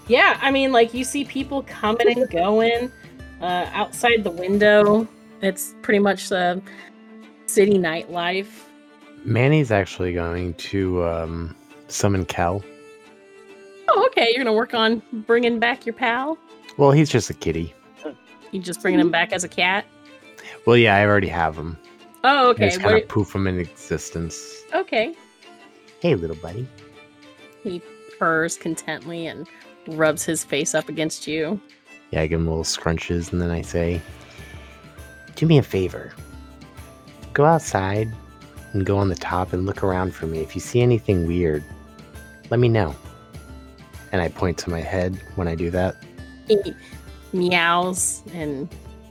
Yeah, I mean, like you see people coming and going uh, outside the window. It's pretty much the city nightlife. Manny's actually going to um, summon Cal. Oh, okay. You're gonna work on bringing back your pal. Well, he's just a kitty. You just bringing him back as a cat. Well, yeah, I already have him. Oh, I okay. just kind Wait, of poof him in existence. okay. Hey, little buddy. He purrs contently and rubs his face up against you. Yeah, I give him little scrunches, and then I say, Do me a favor. Go outside and go on the top and look around for me. If you see anything weird, let me know. And I point to my head when I do that. He meows and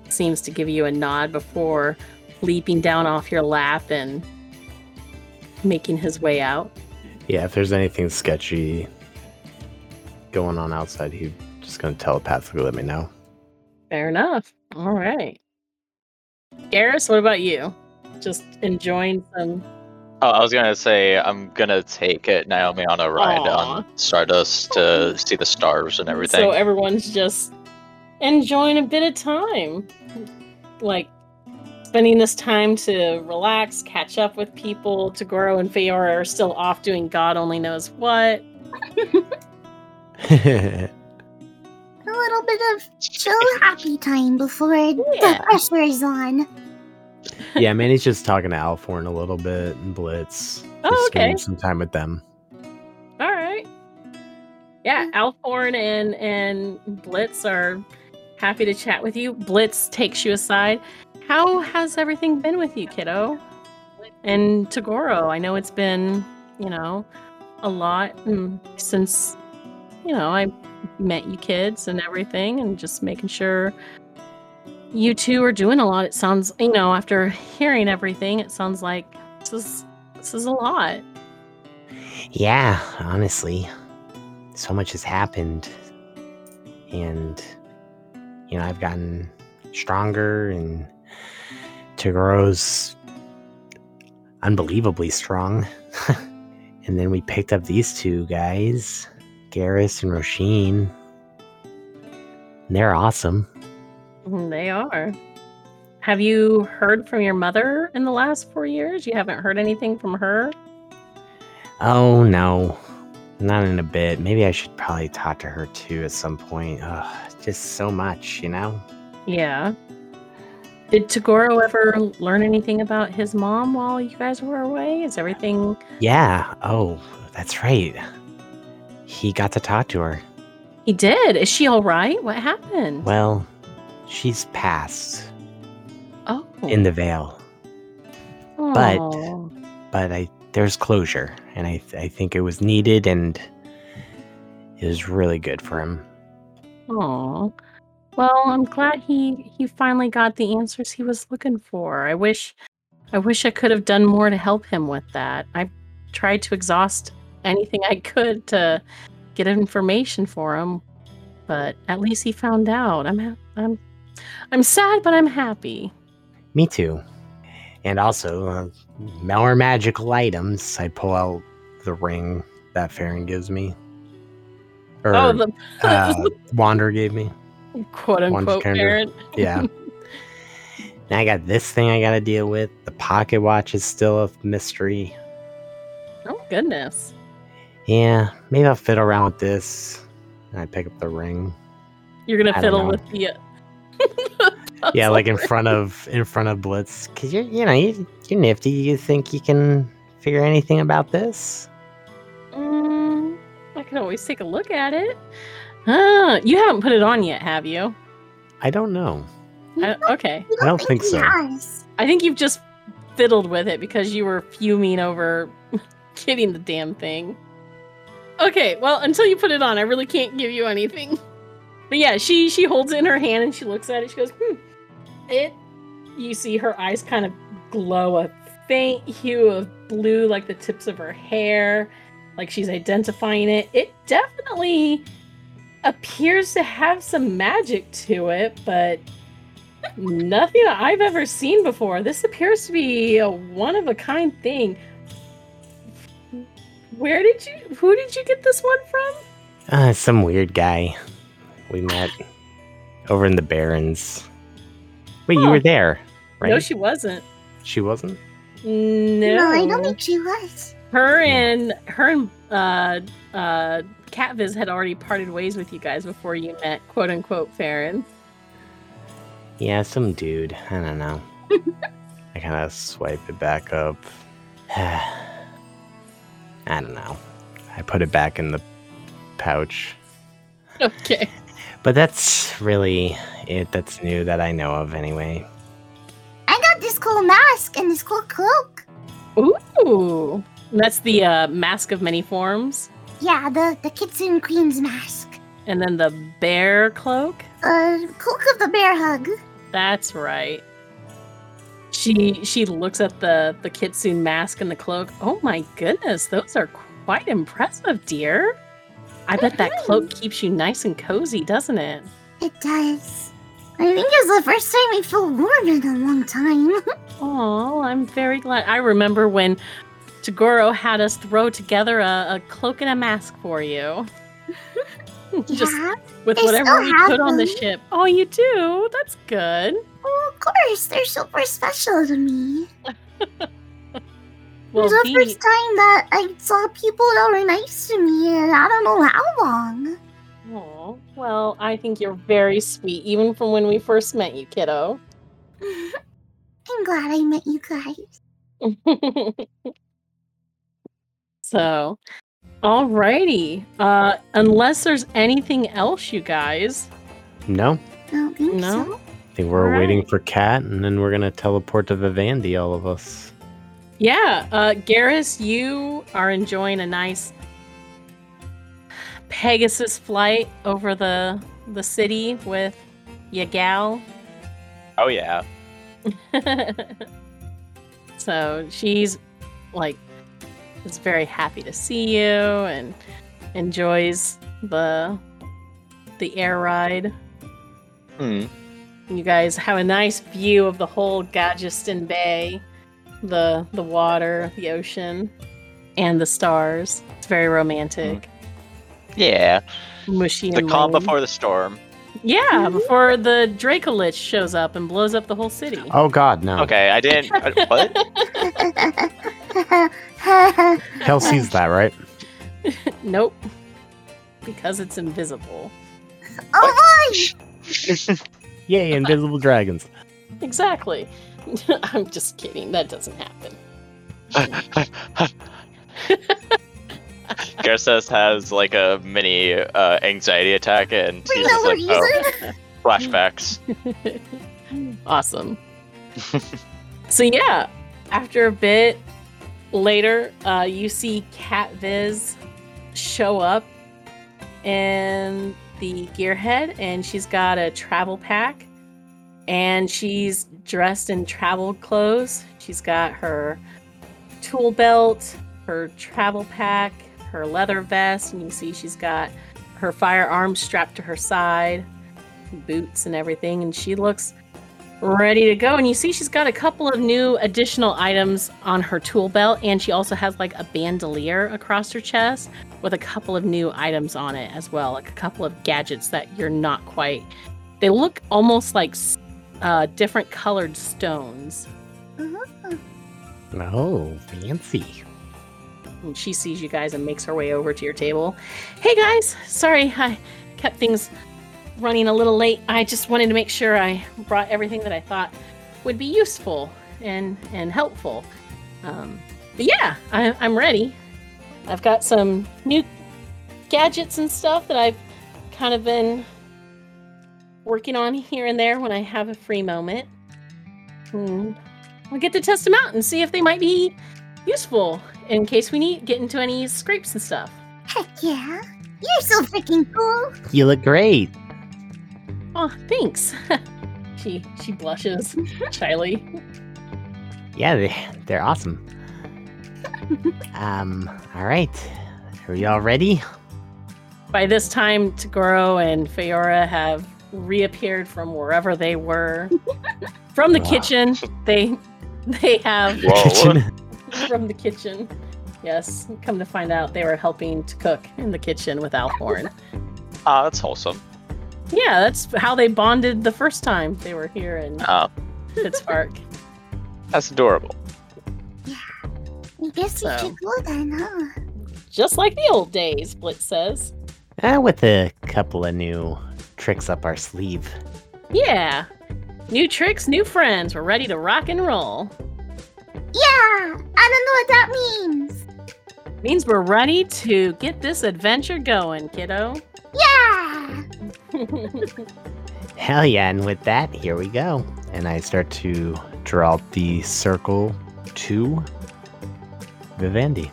seems to give you a nod before leaping down off your lap and making his way out. Yeah, if there's anything sketchy going on outside, he's just gonna telepathically let me know. Fair enough. All right. Garrus, what about you? Just enjoying some. Oh, I was gonna say I'm gonna take it Naomi on a ride Aw. on Stardust to oh. see the stars and everything. So everyone's just enjoying a bit of time. Like spending this time to relax, catch up with people. Tagoro and Feora are still off doing God only knows what. A little bit of chill happy time before Yeah. the pressure is on. yeah, Manny's just talking to Althorn a little bit and Blitz. Oh, spending okay. some time with them. All right. Yeah, Althorn and and Blitz are happy to chat with you. Blitz takes you aside. How has everything been with you, kiddo? And Tagoro, I know it's been, you know, a lot since, you know, I met you kids and everything, and just making sure you two are doing a lot. It sounds, you know, after hearing everything, it sounds like this is this is a lot. Yeah, honestly, so much has happened. And, you know, I've gotten stronger, and Tagoro's unbelievably strong. and then we picked up these two guys, Garrus and Roisin. They're awesome. Mm, They are. Have you heard from your mother in the last four years? You haven't heard anything from her? Oh, no. Not in a bit. Maybe I should probably talk to her too at some point. Ugh, just so much, you know? Yeah. Did Tagoro ever learn anything about his mom while you guys were away? Is everything Yeah. Oh, that's right. He got to talk to her. he did? Is she all right? What happened? Well, she's passed oh, in the veil, but- but I there's closure, and I I think it was needed, and it was really good for him. Oh, Well, I'm glad he he finally got the answers he was looking for. I wish I wish I could have done more to help him with that. I tried to exhaust anything I could to get information for him, but at least he found out. I'm ha- I'm I'm sad, but I'm happy. Me too. And also, uh, more magical items. I pull out the ring that Farron gives me, or oh, the uh, Wander gave me. quote unquote parent. Yeah. now I got this thing I got to deal with. The pocket watch is still a mystery. Oh goodness. Yeah, maybe I'll fiddle around with this. And I pick up the ring. You're gonna I fiddle with the. Uh, Yeah, like in front of in front of Blitz, because you're you know you, you're nifty. You think you can figure anything about this? Mm, I can always take a look at it. Ah, you haven't put it on yet, have you? I don't know. I, okay. I don't think so. I think you've just fiddled with it because you were fuming over getting the damn thing. Okay, well, until you put it on, I really can't give you anything. But yeah, she she holds it in her hand and she looks at it. She goes, "Hmm." It. You see her eyes kind of glow a faint hue of blue, like the tips of her hair, like she's identifying it. It definitely appears to have some magic to it, but Nothing I've ever seen before. This appears to be a one of a kind thing. Where did you who did you get this one from? Uh, some weird guy we met over in the Barrens. Wait, you were there, right? No, she wasn't. she wasn't. No. No, I don't think she was. her and her and uh uh Catviz had already parted ways with you guys before you met quote unquote Farron. Yeah, some dude. I don't know. I kind of swipe it back up. I don't know. I put it back in the pouch. Okay. But that's really it. That's new that I know of, anyway. I got this cool mask and this cool cloak. Ooh. That's the uh mask of many forms. Yeah, the the Kitsune Queen's mask. And then the bear cloak. Uh, cloak of the bear hug. That's right. She she looks at the the kitsune mask and the cloak. Oh my goodness, those are quite impressive, dear. I bet that cloak keeps you nice and cozy, doesn't it? It does. I think it's the first time I feel warm in a long time. Oh, I'm very glad. I remember when Tagoro had us throw together a, a cloak and a mask for you. Just yeah. with whatever we put on the ship. Oh, you do? That's good. Oh, of course, they're super special to me. Well, it's the the- first time that I saw people that were nice to me and I don't know how long. Aw, well, I think you're very sweet, even from when we first met you, kiddo. I'm glad I met you guys. so, alrighty. Uh, unless there's anything else, you guys. No, I don't think No? so. I think we're Alright. waiting for Cat, and then we're gonna teleport to Vivendi, all of us. Yeah, uh, Garrus, you are enjoying a nice Pegasus flight over the the city with your gal. Oh yeah. so she's like is very happy to see you and enjoys the the air ride. Hmm. You guys have a nice view of the whole Gajestan Bay, the the water, the ocean, and the stars. It's very romantic. Yeah. Mushy The and calm lame. before the storm. Yeah, before the Dracolich shows up and blows up the whole city. Oh God, no! Okay, I didn't. uh, what? Kel sees that, right? Nope. Because it's invisible. oh boy! Yay, invisible dragons! Exactly. I'm just kidding. That doesn't happen. Garrus has like a mini uh, anxiety attack, and For he's just like, oh, flashbacks. awesome. so yeah, after a bit later, uh, you see Cat Viz show up in the gearhead, and she's got a travel pack, and she's dressed in travel clothes. She's got her tool belt, her travel pack, her leather vest, and you see she's got her firearm strapped to her side, boots and everything, and she looks ready to go. And you see she's got a couple of new additional items on her tool belt, and she also has like a bandolier across her chest with a couple of new items on it as well, like a couple of gadgets that you're not quite. They look almost like uh, different colored stones. Oh, fancy! And she sees you guys and makes her way over to your table. Hey guys, sorry I kept things running a little late. I just wanted to make sure I brought everything that I thought would be useful and and helpful. Um, but yeah, I, I'm ready. I've got some new gadgets and stuff that I've kind of been working on here and there when I have a free moment. Hmm. I'll get to test them out and see if they might be useful in case we need get into any scrapes and stuff. Heck yeah. You're so freaking cool. You look great. Oh, thanks. she she blushes shyly. Yeah, they, they're awesome. um, all right. Are we all ready? By this time, Tagoro and Feora have reappeared from wherever they were. from the Wow. kitchen. They they have Whoa. From the kitchen. Yes, come to find out they were helping to cook in the kitchen with Althorn. Ah, that's wholesome. yeah, that's how they bonded the first time they were here in Oh, Fitzpark. that's adorable. Yeah. I guess we So. should go then, huh? Just like the old days, Blitz says. Eh, with a couple of new tricks up our sleeve. Yeah. New tricks, new friends. We're ready to rock and roll. Yeah! I don't know what that means. Means we're ready to get this adventure going, kiddo. Yeah! Hell yeah, and with that, here we go. And I start to draw the circle to Vivendi.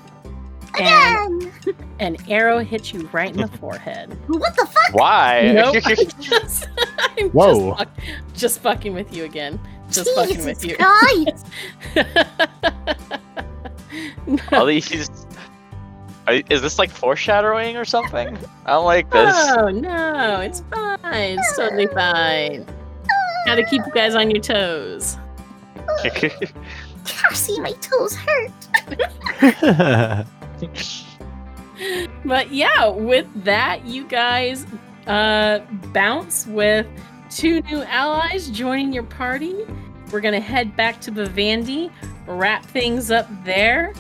and, Again! an arrow hits you right in the forehead. What the fuck? Why? Nope. I'm just, I'm Whoa. Just, fuck- just fucking with you again. Just fucking with Jesus you. Christ. All these. Are, is this like foreshadowing or something? I don't like this. Oh no, it's fine. It's totally fine. Gotta keep you guys on your toes. Cassie, my toes hurt. But yeah, with that, you guys uh, bounce with two new allies joining your party. We're gonna head back to Vivendi, wrap things up there,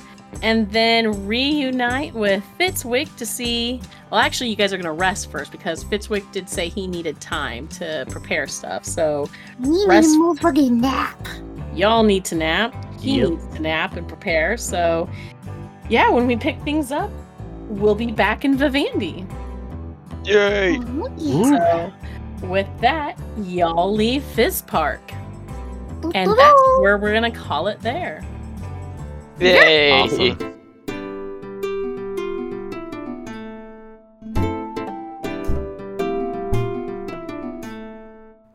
and then reunite with Fitzwick to see. Well, actually, you guys are gonna rest first because Fitzwick did say he needed time to prepare stuff. So We need Rest- a motherfucking nap. y'all need to nap. He Yep. needs to nap and prepare. So, yeah, when we pick things up, we'll be back in Vivendi. Yay! Oh. So, with that, y'all leave Fitzpark, and that's where we're gonna call it there. Yay! Awesome.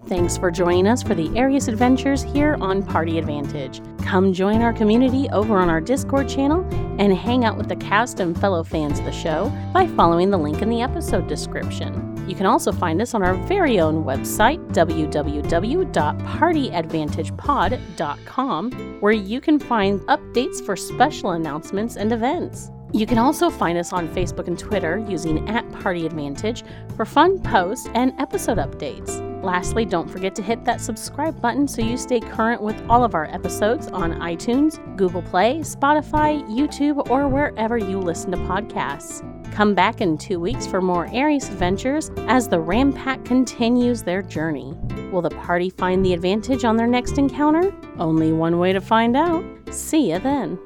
Thanks for joining us for the Arius Adventures here on Party Advantage. Come join our community over on our Discord channel and hang out with the cast and fellow fans of the show by following the link in the episode description. You can also find us on our very own website, www.partyadvantagepod.com, where you can find updates for special announcements and events. You can also find us on Facebook and Twitter using at Party Advantage for fun posts and episode updates. Lastly, don't forget to hit that subscribe button so you stay current with all of our episodes on iTunes, Google Play, Spotify, YouTube, or wherever you listen to podcasts. Come back in two weeks for more Aries adventures as the Ram Pack continues their journey. Will the party find the advantage on their next encounter? Only one way to find out. See ya then.